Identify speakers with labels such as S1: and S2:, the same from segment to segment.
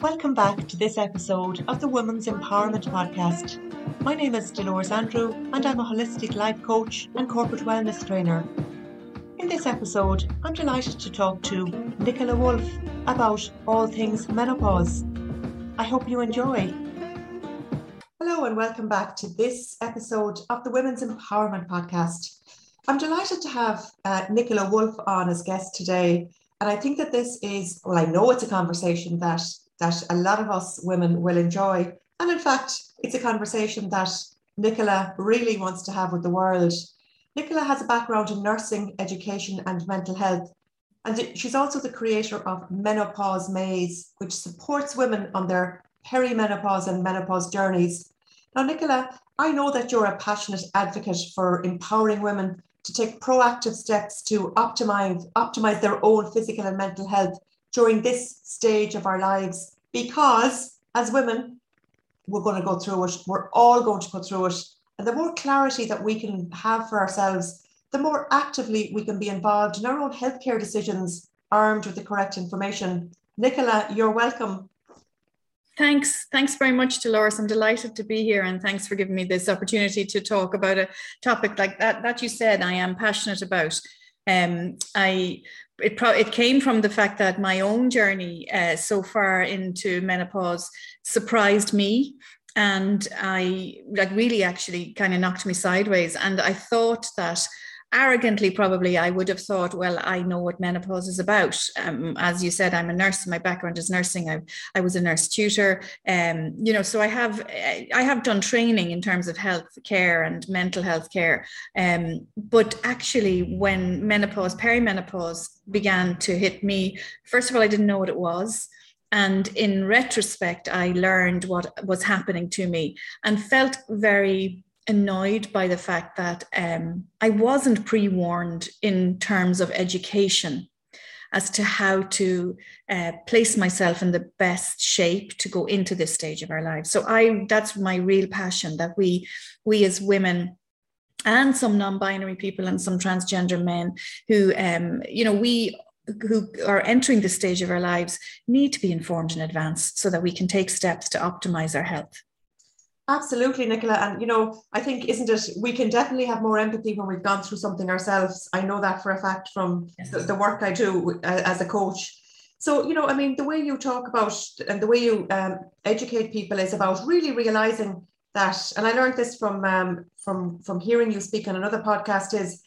S1: Welcome back to this episode of the Women's Empowerment Podcast. My name is Dolores Andrew, and I'm a holistic life coach and corporate wellness trainer. In this episode, I'm delighted to talk to Nicola Wolf about all things menopause. I hope you enjoy. Hello, and welcome back to this episode of the Women's Empowerment Podcast. I'm delighted to have uh, Nicola Wolf on as guest today. And I think that this is, well, I know it's a conversation that that a lot of us women will enjoy. And in fact, it's a conversation that Nicola really wants to have with the world. Nicola has a background in nursing, education, and mental health. And she's also the creator of Menopause Maze, which supports women on their perimenopause and menopause journeys. Now, Nicola, I know that you're a passionate advocate for empowering women to take proactive steps to optimize, optimize their own physical and mental health during this stage of our lives because as women, we're going to go through it. We're all going to go through it. And the more clarity that we can have for ourselves, the more actively we can be involved in our own healthcare decisions, armed with the correct information. Nicola, you're welcome.
S2: Thanks. Thanks very much, Dolores. I'm delighted to be here and thanks for giving me this opportunity to talk about a topic like that that you said I am passionate about. Um, I it pro- it came from the fact that my own journey uh, so far into menopause surprised me. And i like really actually kind of knocked me sideways. And i thought that arrogantly probably i would have thought well i know what menopause is about. Um, as you said i'm a nurse my background is nursing i, I was a nurse tutor um, you know so i have i have done training in terms of health care and mental health care um, but actually when menopause perimenopause began to hit me first of all i didn't know what it was and in retrospect i learned what was happening to me and felt very annoyed by the fact that um, I wasn't pre warned in terms of education as to how to uh, place myself in the best shape to go into this stage of our lives. So I that's my real passion that we we as women and some non-binary people and some transgender men who um, you know we who are entering this stage of our lives need to be informed in advance so that we can take steps to optimize our health.
S1: Absolutely, Nicola. And, you know, I think, isn't it, we can definitely have more empathy when we've gone through something ourselves. I know that for a fact from yes. the, the, work I do as a coach. So, you know, I mean, the way you talk about and the way you um, educate people is about really realizing that, and I learned this from um, from from hearing you speak on another podcast, is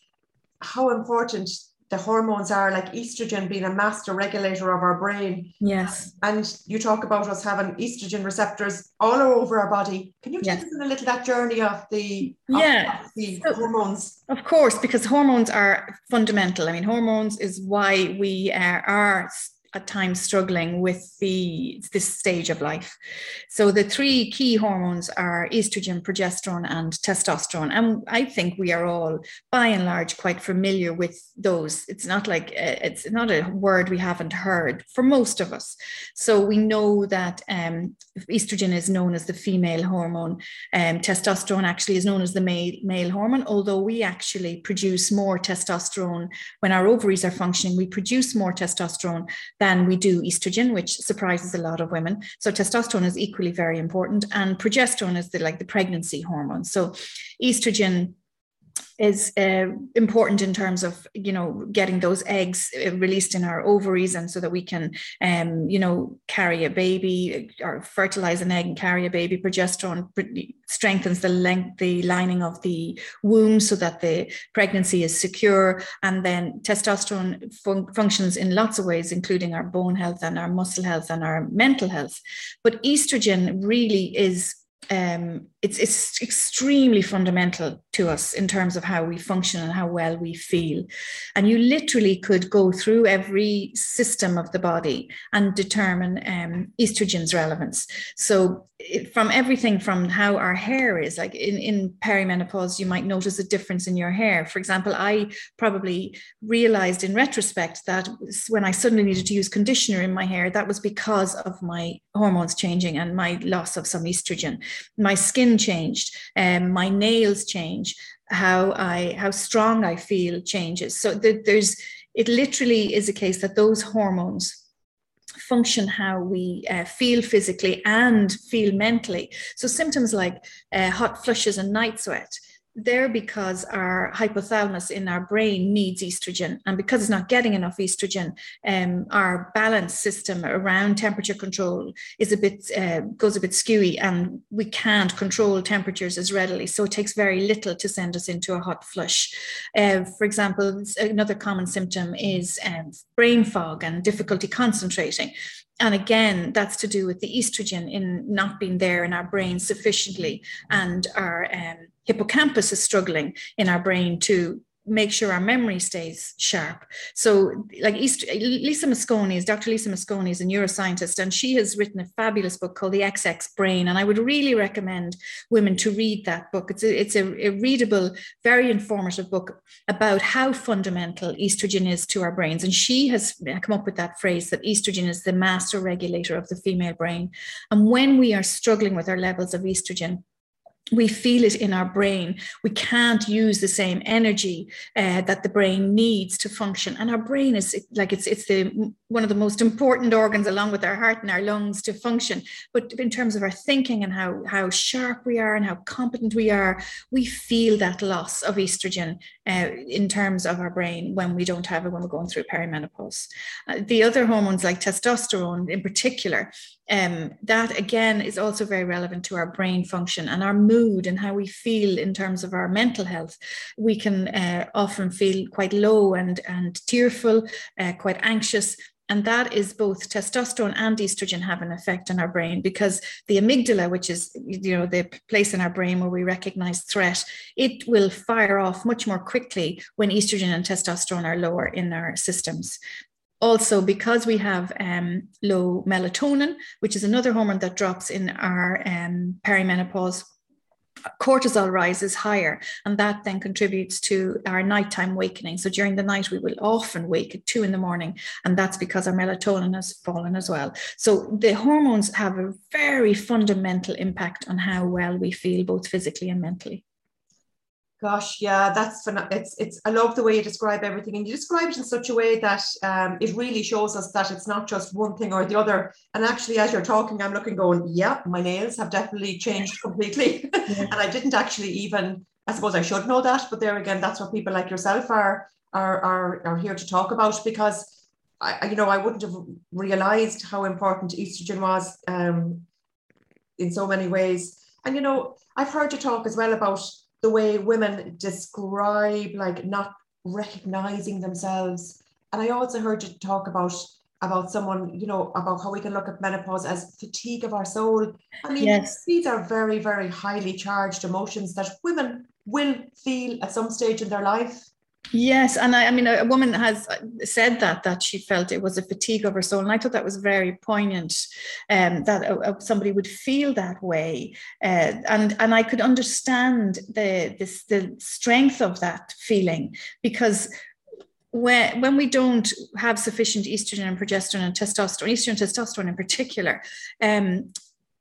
S1: how important the hormones are like estrogen being a master regulator of our brain.
S2: Yes.
S1: And you talk about us having estrogen receptors all over our body. Can you yes. take us on a little that journey of the
S2: yeah
S1: of the so, hormones?
S2: Of course, because hormones are fundamental. I mean, hormones is why we uh, are, are at times struggling with the this stage of life. So the three key hormones are estrogen, progesterone, and testosterone. And I think we are all, by and large, quite familiar with those. It's not like uh, it's not a word we haven't heard for most of us. So we know that um, estrogen is known as the female hormone. Um, testosterone actually is known as the male male hormone. Although we actually produce more testosterone when our ovaries are functioning, we produce more testosterone than we do estrogen, which surprises a lot of women. So testosterone is equally very important, and progesterone is the like the pregnancy hormone. So estrogen is uh, important in terms of you know getting those eggs uh, released in our ovaries and so that we can um, you know carry a baby uh, or fertilize an egg and carry a baby. Progesterone strengthens the length the lining of the womb so that the pregnancy is secure. And then testosterone fun- functions in lots of ways including our bone health and our muscle health and our mental health. But estrogen really is um, it's, it's extremely fundamental to us in terms of how we function and how well we feel. And you literally could go through every system of the body and determine um, estrogen's relevance. So, it, from everything from how our hair is, like in, in perimenopause, you might notice a difference in your hair. For example, I probably realized in retrospect that when I suddenly needed to use conditioner in my hair, that was because of my hormones changing and my loss of some estrogen. My skin changed, um, my nails change, how I how strong I feel changes. So the, there's it literally is a case that those hormones function how we uh, feel physically and feel mentally. So symptoms like uh, hot flushes and night sweat they're because our hypothalamus in our brain needs estrogen. And because it's not getting enough estrogen um, our balance system around temperature control is a bit uh, goes a bit skewy and we can't control temperatures as readily. So it takes very little to send us into a hot flush. Uh, for example another common symptom is um, brain fog and difficulty concentrating. And again, that's to do with the estrogen in not being there in our brain sufficiently, and our um, hippocampus is struggling in our brain to make sure our memory stays sharp. So, like East, Lisa Mosconi is Dr. Lisa Mosconi is a neuroscientist, and she has written a fabulous book called The XX Brain. And I would really recommend women to read that book. It's a, it's a, a readable, very informative book about how fundamental estrogen is to our brains. And she has come up with that phrase that estrogen is the master regulator of the female brain. And when we are struggling with our levels of estrogen, we feel it in our brain. We can't use the same energy uh, that the brain needs to function. And our brain is like it's it's the one of the most important organs, along with our heart and our lungs, to function. But in terms of our thinking and how how sharp we are and how competent we are, we feel that loss of estrogen uh, in terms of our brain when we don't have it when we're going through perimenopause. Uh, the other hormones, like testosterone in particular, um, that again is also very relevant to our brain function and our mood and how we feel in terms of our mental health. We can uh, often feel quite low and, and tearful, uh, quite anxious. And that is both testosterone and estrogen have an effect on our brain because the amygdala, which is you know the place in our brain where we recognize threat, it will fire off much more quickly when estrogen and testosterone are lower in our systems also because we have um, low melatonin which is another hormone that drops in our um, perimenopause cortisol rises higher and that then contributes to our nighttime wakening so during the night we will often wake at two in the morning and that's because our melatonin has fallen as well. So the hormones have a very fundamental impact on how well we feel both physically and mentally
S1: Gosh, yeah, that's it's it's. I love the way you describe everything, and you describe it in such a way that um, it really shows us that it's not just one thing or the other. And actually, as you're talking, I'm looking, going, yeah, my nails have definitely changed completely, yeah. and I didn't actually even. I suppose I should know that, but there again, that's what people like yourself are are are, are here to talk about because I, you know, I wouldn't have realized how important estrogen was um, in so many ways. And you know, I've heard you talk as well about the way women describe like not recognizing themselves. And I also heard you talk about about someone, you know, about how we can look at menopause as fatigue of our soul. I mean, yes. these are very, very highly charged emotions that women will feel at some stage in their life.
S2: Yes, and I, I, mean, a woman has said that that she felt it was a fatigue of her soul, and I thought that was very poignant. Um, that uh, uh, somebody would feel that way, uh, and and I could understand the this the strength of that feeling because when when we don't have sufficient estrogen and progesterone and testosterone, estrogen and testosterone in particular, um,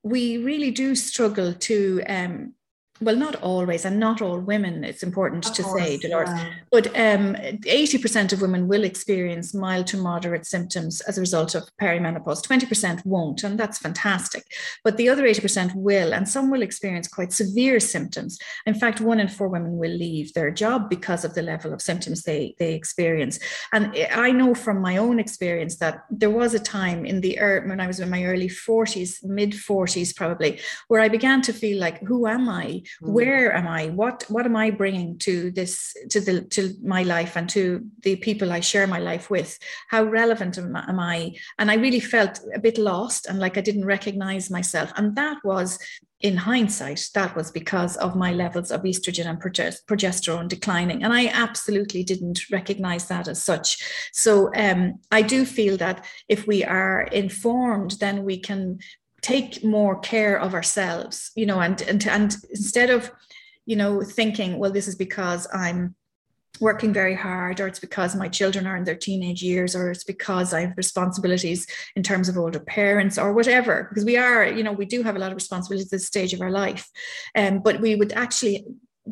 S2: we really do struggle to um, well, not always, and not all women, it's important of to course, say, Dolores, yeah. but um, 80% of women will experience mild to moderate symptoms as a result of perimenopause. 20% won't, and that's fantastic. But the other 80% will, and some will experience quite severe symptoms. In fact, one in four women will leave their job because of the level of symptoms they, they experience. And I know from my own experience that there was a time in the when I was in my early 40s, mid 40s probably, where I began to feel like, who am I? Mm. where am i what what am i bringing to this to the to my life and to the people i share my life with how relevant am, am i and i really felt a bit lost and like i didn't recognize myself and that was in hindsight, that was because of my levels of estrogen and progesterone declining. And I absolutely didn't recognize that as such. So um, I do feel that if we are informed, then we can take more care of ourselves you know and and and instead of you know thinking well this is because i'm working very hard or it's because my children are in their teenage years or it's because i have responsibilities in terms of older parents or whatever. Because we are you know we do have a lot of responsibilities at this stage of our life. Um, but we would actually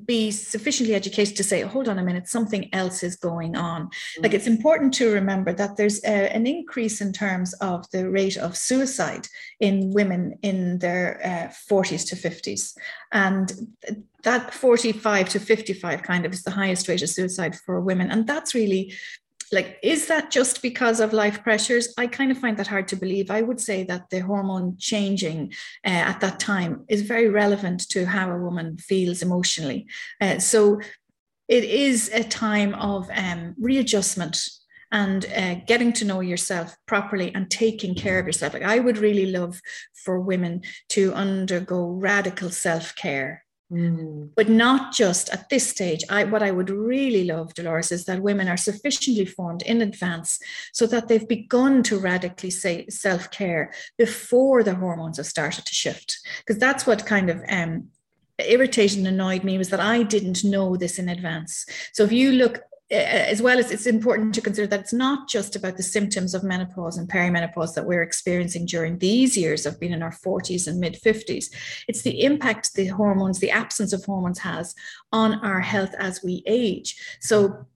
S2: be sufficiently educated to say, hold on a minute, something else is going on. Mm-hmm. Like it's important to remember that there's a, an increase in terms of the rate of suicide in women in their uh, 40s to 50s. And that 45 to 55 kind of is the highest rate of suicide for women. And that's really like is that just because of life pressures? I kind of find that hard to believe. I would say that the hormone changing uh, at that time is very relevant to how a woman feels emotionally. Uh, so it is a time of um, readjustment and uh, getting to know yourself properly and taking care of yourself. Like I would really love for women to undergo radical self care Mm. But not just at this stage. I, what I would really love, Dolores, is that women are sufficiently formed in advance so that they've begun to radically say self care before the hormones have started to shift. Because that's what kind of um, irritated and annoyed me was that I didn't know this in advance. So if you look as well as it's important to consider that it's not just about the symptoms of menopause and perimenopause that we're experiencing during these years of being in our 40s and mid 50s. It's the impact the hormones, the absence of hormones has on our health as we age. So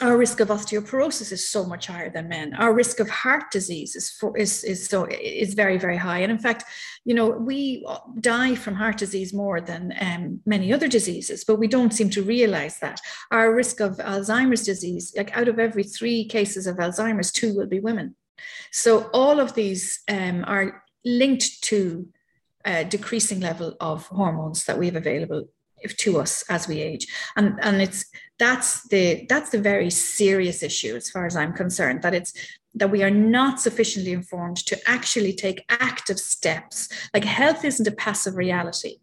S2: our risk of osteoporosis is so much higher than men. Our risk of heart disease is for, is is so is very very high. And in fact, you know, we die from heart disease more than um, many other diseases, but we don't seem to realize that. Our risk of Alzheimer's disease, like out of every three cases of Alzheimer's, two will be women. So all of these um, are linked to a decreasing level of hormones that we have available to us as we age. And and it's that's the that's the very serious issue as far as i'm concerned that it's that we are not sufficiently informed to actually take active steps. Like health isn't a passive reality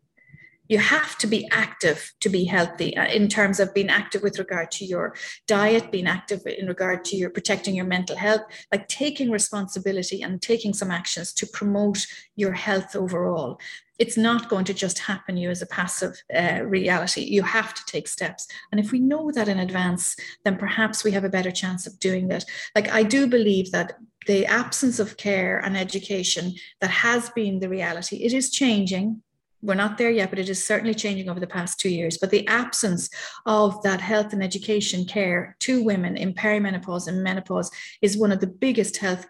S2: you have to be active to be healthy uh, in terms of being active with regard to your diet being active in regard to your protecting your mental health like taking responsibility and taking some actions to promote your health overall it's not going to just happen you as a passive uh, reality. You have to take steps. And if we know that in advance, then perhaps we have a better chance of doing that. Like, I do believe that the absence of care and education that has been the reality, it is changing. We're not there yet, but it is certainly changing over the past two years. But the absence of that health and education care to women in perimenopause and menopause is one of the biggest health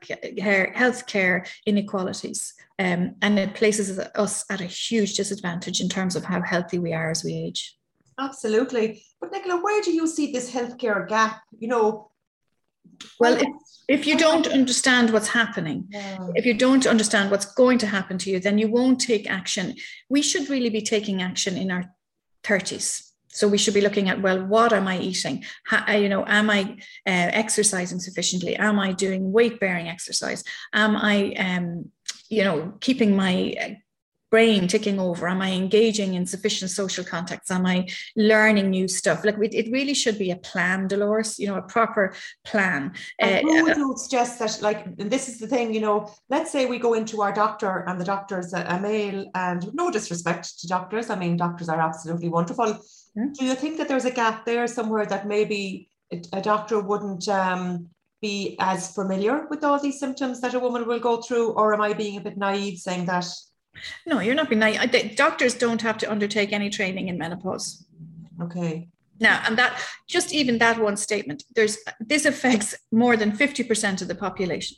S2: care, inequalities. Um, and it places us at a huge disadvantage in terms of how healthy we are as we age.
S1: Absolutely. But Nicola, where do you see this healthcare gap? You know,
S2: well, if, if you don't understand what's happening, yeah. if you don't understand what's going to happen to you, then you won't take action. We should really be taking action in our 30s. So we should be looking at well, what am I eating? How, uh, you know, am I uh, exercising sufficiently? Am I doing weight bearing exercise? Am I um, you know, keeping my uh, brain ticking over? Am I engaging in sufficient social contacts? Am I learning new stuff? Like it, it really should be a plan, Dolores, you know, a proper plan.
S1: And uh, who would you suggest that, like, this is the thing, you know, let's say we go into our doctor and the doctor's a, a male and no disrespect to doctors. I mean, doctors are absolutely wonderful. Hmm? Do you think that there's a gap there somewhere that maybe a doctor wouldn't um, be as familiar with all these symptoms that a woman will go through, or am I being a bit naive saying that?
S2: No, you're not being naive. Doctors don't have to undertake any training in menopause.
S1: Okay.
S2: Now, and that just even that one statement, there's this affects more than 50% of the population.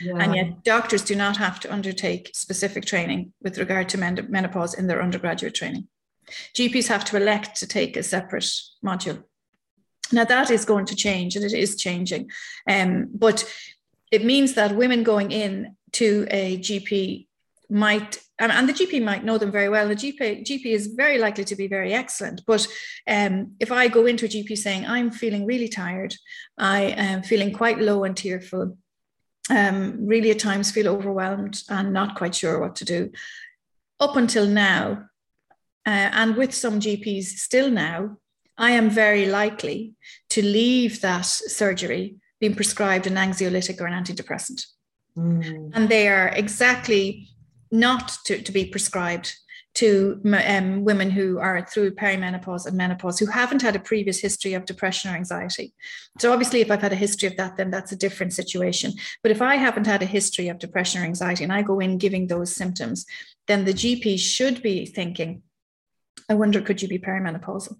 S2: Yeah. And yet, doctors do not have to undertake specific training with regard to menopause in their undergraduate training. GPs have to elect to take a separate module. Now that is going to change and it is changing. Um, but it means that women going in to a GP might and, the GP might know them very well. The GP GP is very likely to be very excellent. But um, if I go into a GP saying I'm feeling really tired, I am feeling quite low and tearful, um, really at times feel overwhelmed and not quite sure what to do. Up until now, uh, and with some GPs still now, I am very likely to leave that surgery being prescribed an anxiolytic or an antidepressant. Mm. And they are exactly not to, to be prescribed to um, women who are through perimenopause and menopause who haven't had a previous history of depression or anxiety. So, obviously, if I've had a history of that, then that's a different situation. But if I haven't had a history of depression or anxiety and I go in giving those symptoms, then the GP should be thinking, I wonder, could you be perimenopausal?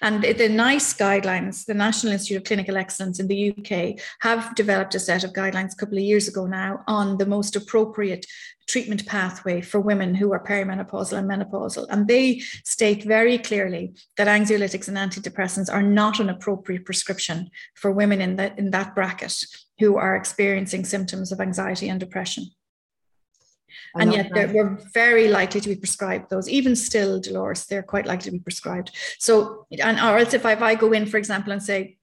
S2: And the NICE guidelines, the National Institute of Clinical Excellence in the UK, have developed a set of guidelines a couple of years ago now on the most appropriate treatment pathway for women who are perimenopausal and menopausal. And they state very clearly that anxiolytics and antidepressants are not an appropriate prescription for women in that, in that bracket who are experiencing symptoms of anxiety and depression and yet we're very likely to be prescribed those. Even still, Dolores, they're quite likely to be prescribed. So, and or else if I, if I go in, for example, and say,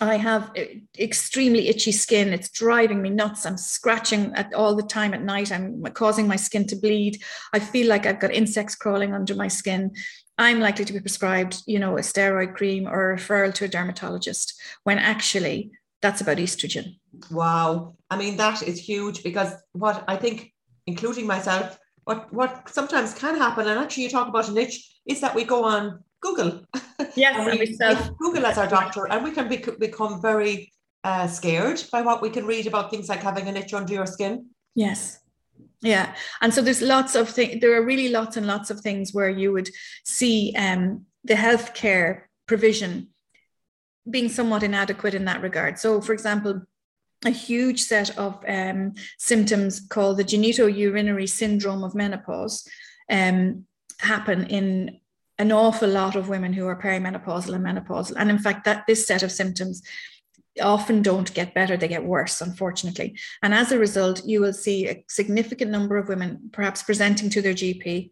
S2: I have extremely itchy skin. It's driving me nuts. I'm scratching at all the time at night. I'm causing my skin to bleed. I feel like I've got insects crawling under my skin. I'm likely to be prescribed, you know, a steroid cream or a referral to a dermatologist when actually that's about estrogen.
S1: Wow. I mean, that is huge because what I think including myself, what what sometimes can happen, and actually you talk about a niche, is that we go on Google.
S2: Yes,
S1: and we, Google as our doctor, and we can be, become very uh, scared by what we can read about things like having an itch under your skin.
S2: Yes. Yeah. And so there's lots of things, there are really lots and lots of things where you would see um, the healthcare provision being somewhat inadequate in that regard. So, for example, a huge set of um, symptoms called the genitourinary syndrome of menopause um, happen in an awful lot of women who are perimenopausal and menopausal. And in fact, that this set of symptoms often don't get better, they get worse, unfortunately. And as a result, you will see a significant number of women perhaps presenting to their GP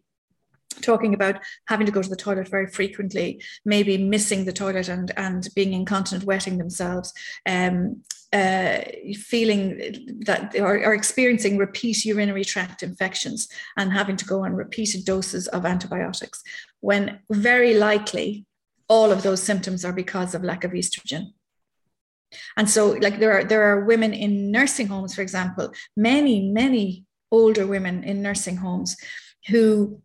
S2: talking about having to go to the toilet very frequently, maybe missing the toilet and, and being incontinent, wetting themselves, um, uh, feeling that they are, are, experiencing repeat urinary tract infections and having to go on repeated doses of antibiotics, when very likely all of those symptoms are because of lack of estrogen. And so, like there are there are women in nursing homes, for example, many many older women in nursing homes who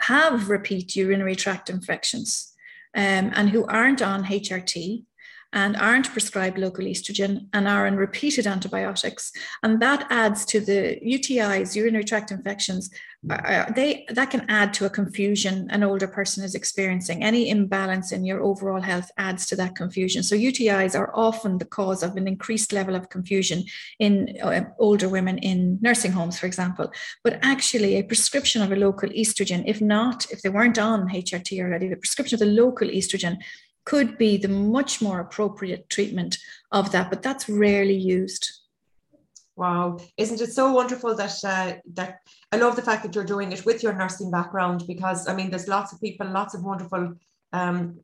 S2: have repeat urinary tract infections um, and who aren't on HRT and aren't prescribed local estrogen and are on repeated antibiotics. And that adds to the UTIs, urinary tract infections. Uh, uh, they that can add to a confusion an older person is experiencing. Any imbalance in your overall health adds to that confusion. So UTIs are often the cause of an increased level of confusion in uh, older women in nursing homes, for example. But actually, a prescription of a local estrogen, if not, if they weren't on HRT already, the prescription of the local estrogen could be the much more appropriate treatment of that, but that's rarely used.
S1: Wow, isn't it so wonderful that uh, that I love the fact that you're doing it with your nursing background because I mean there's lots of people, lots of wonderful um,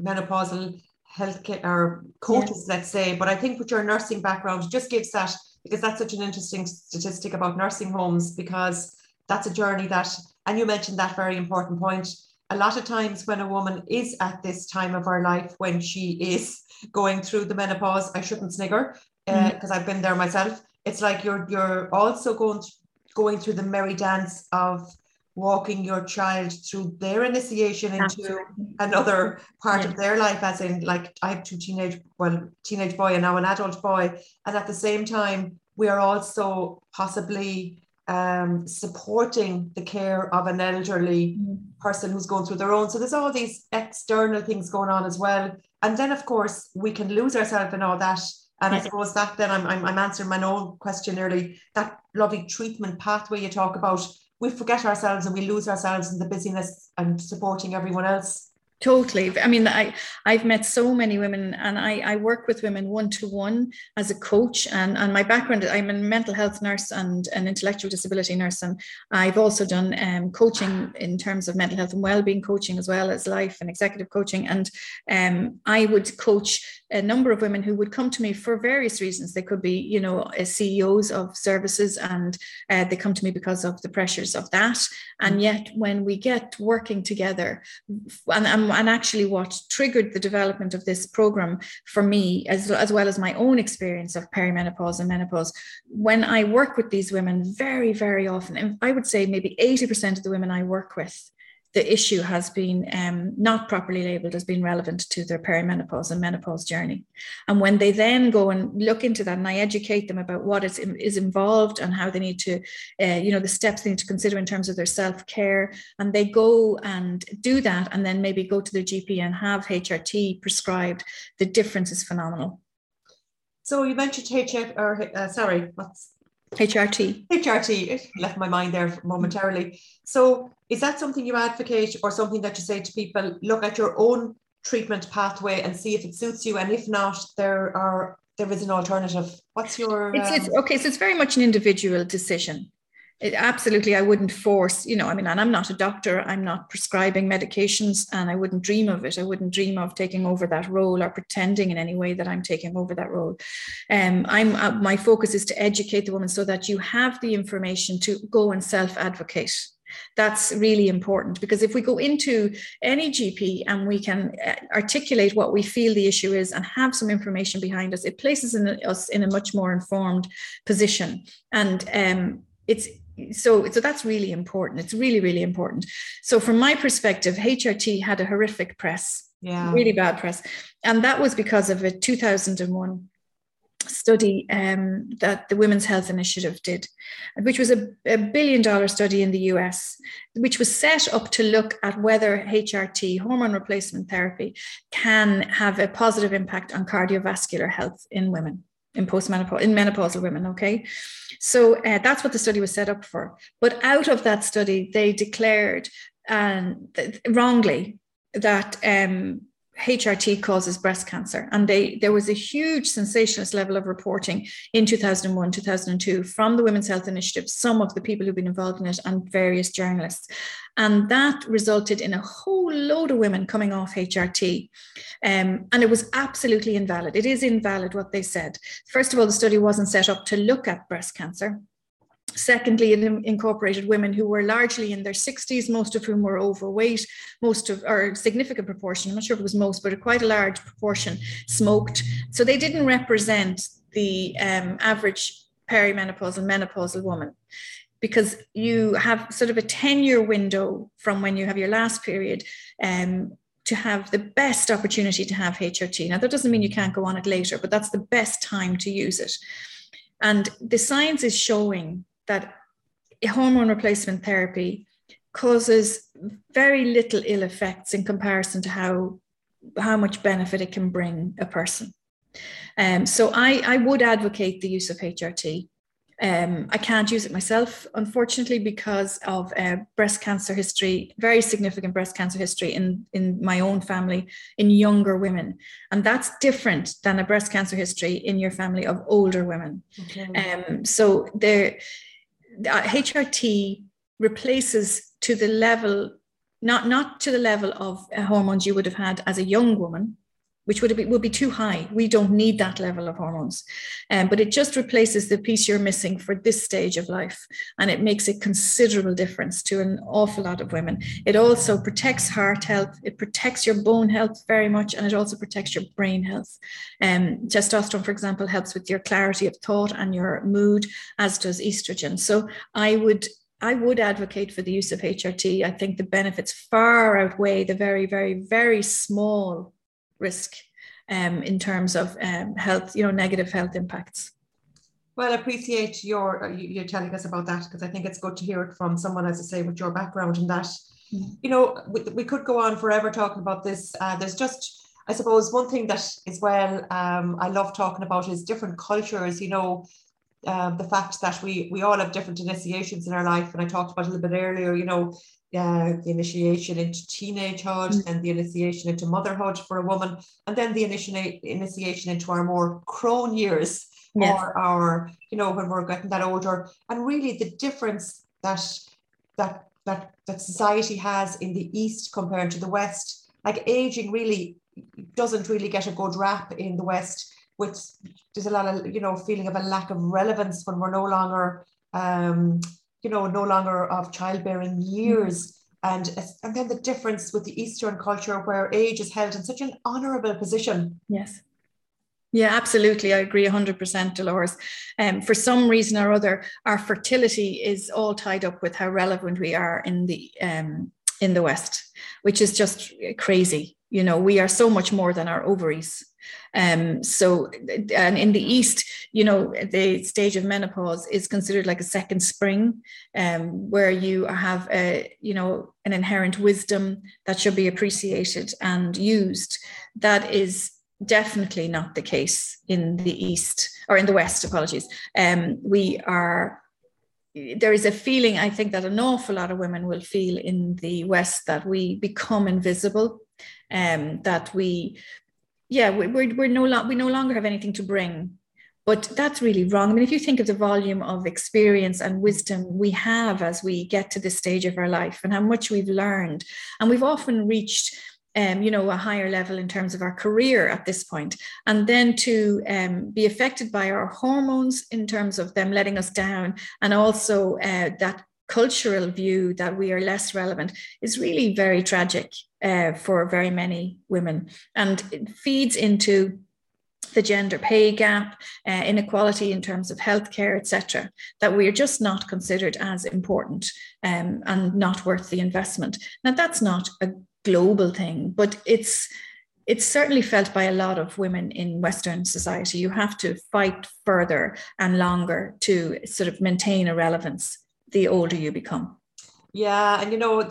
S1: menopausal healthcare or coaches, let's say, but I think with your nursing background just gives that because that's such an interesting statistic about nursing homes because that's a journey that and you mentioned that very important point a lot of times when a woman is at this time of her life when she is going through the menopause i shouldn't snigger because uh, mm-hmm. i've been there myself it's like you're you're also going going through the merry dance of walking your child through their initiation into Absolutely. another part yeah. of their life as in like i have two teenage well teenage boy and now an adult boy and at the same time we are also possibly um, supporting the care of an elderly mm. person who's going through their own. So there's all these external things going on as well. And then, of course, we can lose ourselves in all that. And I suppose that then I'm, I'm, I'm answering my own question early. That lovely treatment pathway you talk about, we forget ourselves and we lose ourselves in the busyness and supporting everyone else.
S2: Totally. I mean, I, I've met so many women and I, I work with women one to one as a coach. And, and my background, I'm a mental health nurse and an intellectual disability nurse. And I've also done um, coaching in terms of mental health and well-being coaching as well as life and executive coaching. And um, I would coach a number of women who would come to me for various reasons. They could be, you know, uh, CEOs of services and uh, they come to me because of the pressures of that. And mm. yet when we get working together and, and and actually what triggered the development of this program for me, as, as well as my own experience of perimenopause and menopause, when I work with these women, very, very often, and I would say maybe 80% of the women I work with the issue has been um, not properly labeled as being relevant to their perimenopause and menopause journey. And when they then go and look into that and I educate them about what is, is involved and how they need to, uh, you know, the steps they need to consider in terms of their self care, and they go and do that and then maybe go to their GP and have HRT prescribed, the difference is phenomenal.
S1: So you mentioned HR, or uh, sorry, what's
S2: HRT.
S1: HRT, it left my mind there momentarily. So, is that something you advocate or something that you say to people? Look at your own treatment pathway and see if it suits you, and if not, there are there is an alternative. What's your?
S2: It's, um... it's okay. So it's very much an individual decision it, absolutely i wouldn't force you know i mean and i'm not a doctor i'm not prescribing medications and i wouldn't dream of it. I wouldn't dream of taking over that role or pretending in any way that i'm taking over that role. Um, i'm uh, my focus is to educate the woman so that you have the information to go and self advocate that's really important because if we go into any GP and we can uh, articulate what we feel the issue is and have some information behind us, it places in, us in a much more informed position. And um, it's so so that's really important. It's really really important. So from my perspective hrt had a horrific press
S1: yeah.
S2: really bad press. And that was because of a 2001 study um, that the Women's Health Initiative did, which was a, a, billion dollar study in the US, which was set up to look at whether HRT, hormone replacement therapy, can have a positive impact on cardiovascular health in women in postmenopausal in menopausal women okay? So uh, that's what the study was set up for. But out of that study they declared um, th- wrongly that um, HRT causes breast cancer. And they, there was a huge sensationalist level of reporting in 2001, 2002 from the Women's Health Initiative, some of the people who've been involved in it, and various journalists. And that resulted in a whole load of women coming off HRT. Um, and it was absolutely invalid. It is invalid what they said. First of all, the study wasn't set up to look at breast cancer. Secondly, incorporated women who were largely in their 60s, most of whom were overweight, most of, or significant proportion, I'm not sure if it was most, but a quite a large proportion smoked. So they didn't represent the um, average perimenopausal menopausal woman because you have sort of a 10 year window from when you have your last period um, to have the best opportunity to have HRT. Now, that doesn't mean you can't go on it later, but that's the best time to use it. And the science is showing that hormone replacement therapy causes very little ill effects in comparison to how how much benefit it can bring a person. Um, so I, I would advocate the use of HRT. Um, I can't use it myself, unfortunately, because of uh, breast cancer history, very significant breast cancer history in, in my own family in younger women. And that's different than a breast cancer history in your family of older women. Okay. Um, so there, HRT replaces to the level, not, not to the level of uh, hormones you would have had as a young woman, which would be, would be too high. We don't need that level of hormones. Um, but it just replaces the piece you're missing for this stage of life. And it makes a considerable difference to an awful lot of women. It also protects heart health, it protects your bone health very much, and it also protects your brain health. Um, testosterone, for example, helps with your clarity of thought and your mood, as does estrogen. So I would I would advocate for the use of HRT. I think the benefits far outweigh the very, very, very small risk um, in terms of um, health, you know, negative health impacts.
S1: Well, I appreciate your uh, you telling us about that because I think it's good to hear it from someone, as I say, with your background and that. Mm. You know, we, we could go on forever talking about this. Uh, there's just, I suppose, one thing that as well um, I love talking about is different cultures. You know, uh, the fact that we we all have different initiations in our life, and I talked about a little bit earlier. You know, uh, the initiation into teenagehood mm. and the initiation into motherhood for a woman, and then the initiation initiation into our more crone years yes. or our, you know, when we're getting that older, and really the difference that that that that society has in the East compared to the West. Like aging really doesn't really get a good rap in the West. With there's a lot of you know feeling of a lack of relevance when we're no longer um, you know, no longer of childbearing years. And, and then the difference with the Eastern culture where age is held in such an honorable position.
S2: Yes. Yeah, absolutely. I agree 100%, Dolores. Um, for some reason or other, our fertility is all tied up with how relevant we are in the um, in the West, which is just crazy. You know, we are so much more than our ovaries. Um, so, and in the East, you know, the stage of menopause is considered like a second spring, um, where you have a, you know, an inherent wisdom that should be appreciated and used. That is definitely not the case in the East or in the West. Apologies. Um, we are there is a feeling I think that an awful lot of women will feel in the West that we become invisible, um, that we yeah, we're, we're no lo- we no longer have anything to bring. But that's really wrong. I mean, if you think of the volume of experience and wisdom we have as we get to this stage of our life and how much we've learned, and we've often reached um, you know, a higher level in terms of our career at this point, and then to um, be affected by our hormones in terms of them letting us down, and also uh, that cultural view that we are less relevant is really very tragic uh, for very many women. And it feeds into the gender pay gap, uh, inequality in terms of healthcare, etc., that we are just not considered as important um, and not worth the investment. Now, that's not a global thing, but it's it's certainly felt by a lot of women in Western society. You have to fight further and longer to sort of maintain a relevance the older you become.
S1: Yeah, and you know,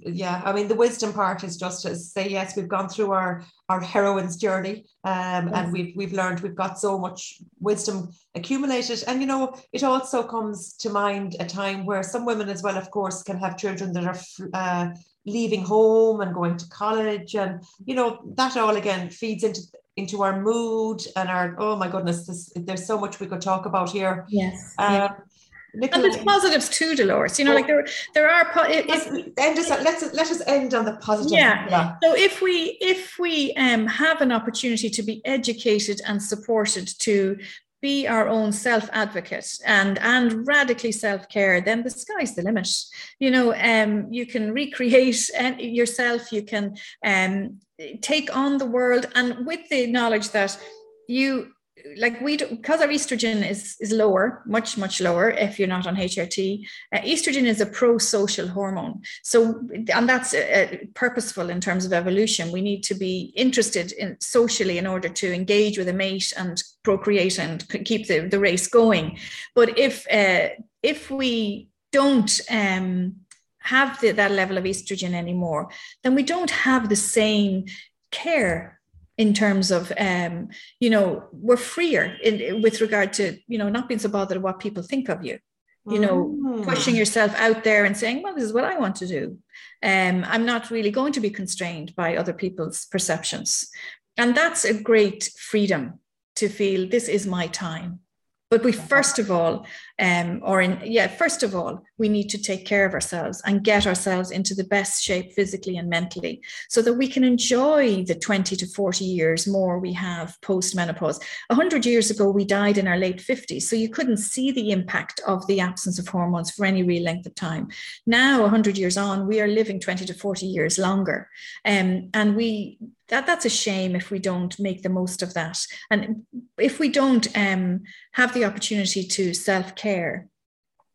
S1: yeah, I mean, the wisdom part is just to say yes, we've gone through our our heroine's journey, um, yes. and we've we've learned we've got so much wisdom accumulated, and you know, it also comes to mind a time where some women as well, of course, can have children that are uh, leaving home and going to college, and you know, that all again feeds into into our mood and our oh my goodness, this, there's so much we could talk about here.
S2: Yes. Um, yeah Nicola, and there's positives too, Dolores. You know, like there there are. Po-
S1: if, end us, let's let us end on the positive.
S2: Yeah. yeah. So if we if we um, have an opportunity to be educated and supported to be our own self advocate and and radically self care, then the sky's the limit. You know, um, you can recreate yourself. You can um, take on the world, and with the knowledge that you like we do, because our estrogen is is lower much much lower if you're not on hrt uh, estrogen is a pro-social hormone. So and that's uh, purposeful in terms of evolution. We need to be interested in socially in order to engage with a mate and procreate and keep the, the race going. But if uh, if we don't um, have the, that level of estrogen anymore then we don't have the same care in terms of um, you know we're freer in with regard to you know not being so bothered what people think of you. You know mm. pushing yourself out there and saying well this is what i want to do. Um, i'm not really going to be constrained by other people's perceptions. And that's a great freedom to feel this is my time. But we first of all, um, or in yeah, first of all, we need to take care of ourselves and get ourselves into the best shape physically and mentally, so that we can enjoy the 20 to 40 years more we have post menopause. A hundred years ago, we died in our late 50s, so you couldn't see the impact of the absence of hormones for any real length of time. Now, a hundred years on, we are living 20 to 40 years longer, um, and we that that's a shame if we don't make the most of that and if we don't um, have the opportunity to self-care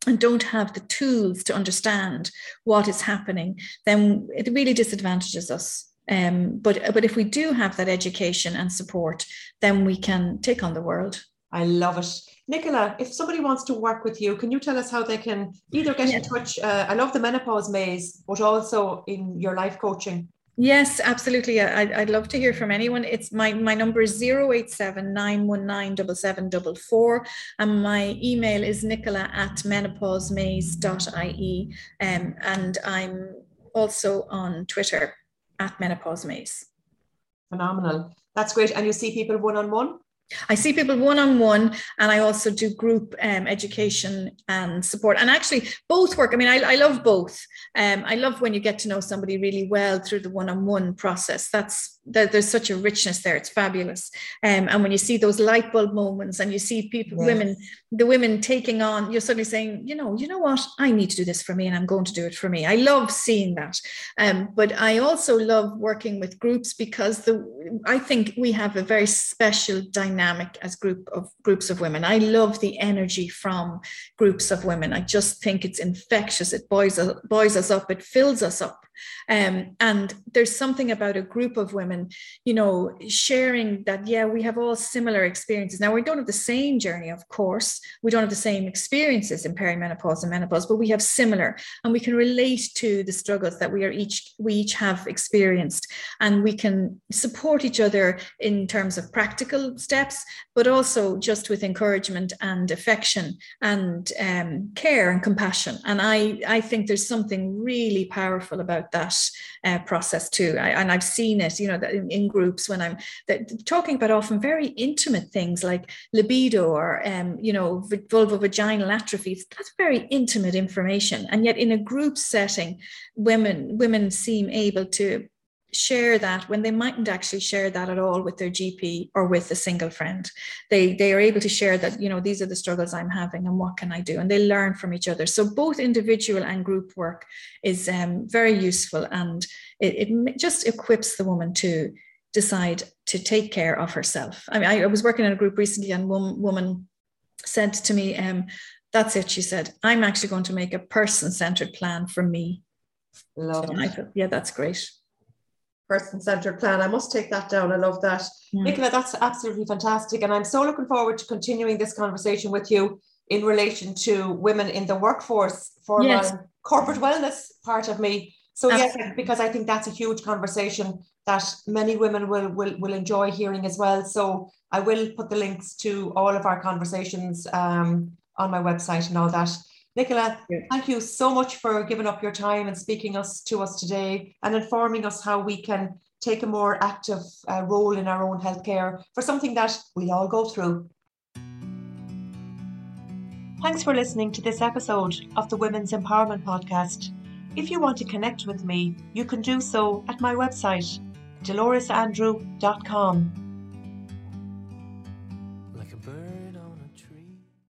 S2: and don't have the tools to understand what is happening then it really disadvantages us um, but but if we do have that education and support then we can take on the world
S1: i love it Nicola, if somebody wants to work with you, can you tell us how they can either get in touch? Uh, I love the menopause maze, but also in your life coaching.
S2: Yes, absolutely. I'd, I'd love to hear from anyone. It's my, my number is 087 and my email is nicola at menopausemaze.ie. Um, and I'm also on Twitter at menopausemaze.
S1: Phenomenal. That's great. And you see people one on one?
S2: I see people one on one, and I also do group um, education and support. And actually, both work. I mean, I, I love both. Um, I love when you get to know somebody really well through the one on one process. That's there's such a richness there. It's fabulous. Um, and when you see those light bulb moments and you see people, yes. women, the women taking on, you're suddenly saying, you know, you know what, I need to do this for me and I'm going to do it for me. I love seeing that. Um, but I also love working with groups because the I think we have a very special dynamic as group of groups of women. I love the energy from groups of women. I just think it's infectious. It buoys, buoys us up. It fills us up Um, and there's something about a group of women, you know, sharing that, yeah, we have all similar experiences. Now, we don't have the same journey, of course. We don't have the same experiences in perimenopause and menopause, but we have similar, and we can relate to the struggles that we are each we each have experienced, and we can support each other in terms of practical steps, but also just with encouragement and affection and um, care and compassion. And I I think there's something really powerful about that uh, process too. I, and I've seen it, you know, in, in groups when I'm talking about often very intimate things like libido or, um, you know, vulvovaginal atrophy. That's very intimate information. And yet in a group setting, women women seem able to share that when they mightn't actually share that at all with their gp or with a single friend. They they are able to share that you know these are the struggles i'm having and what can i do? And they learn from each other. So both individual and group work is um, very useful and it, it just equips the woman to decide to take care of herself. I mean i, I was working in a group recently and one woman said to me um, that's it she said. I'm actually going to make a person-centered plan for me.
S1: Love so
S2: I thought, yeah that's great
S1: person centered plan. I must take that down. I love that. Yeah. Nicola, that's absolutely fantastic. And I'm so looking forward to continuing this conversation with you in relation to women in the workforce for yes. my corporate wellness part of me. So absolutely. yes, because I think that's a huge conversation that many women will, will will enjoy hearing as well. So I will put the links to all of our conversations um, on my website and all that. Nicola, thank you so much for giving up your time and speaking us to us today and informing us how we can take a more active uh, role in our own healthcare for something that we all go through. Thanks for listening to this episode of the Women's Empowerment Podcast. If you want to connect with me, you can do so at my website, doloresandrew.com.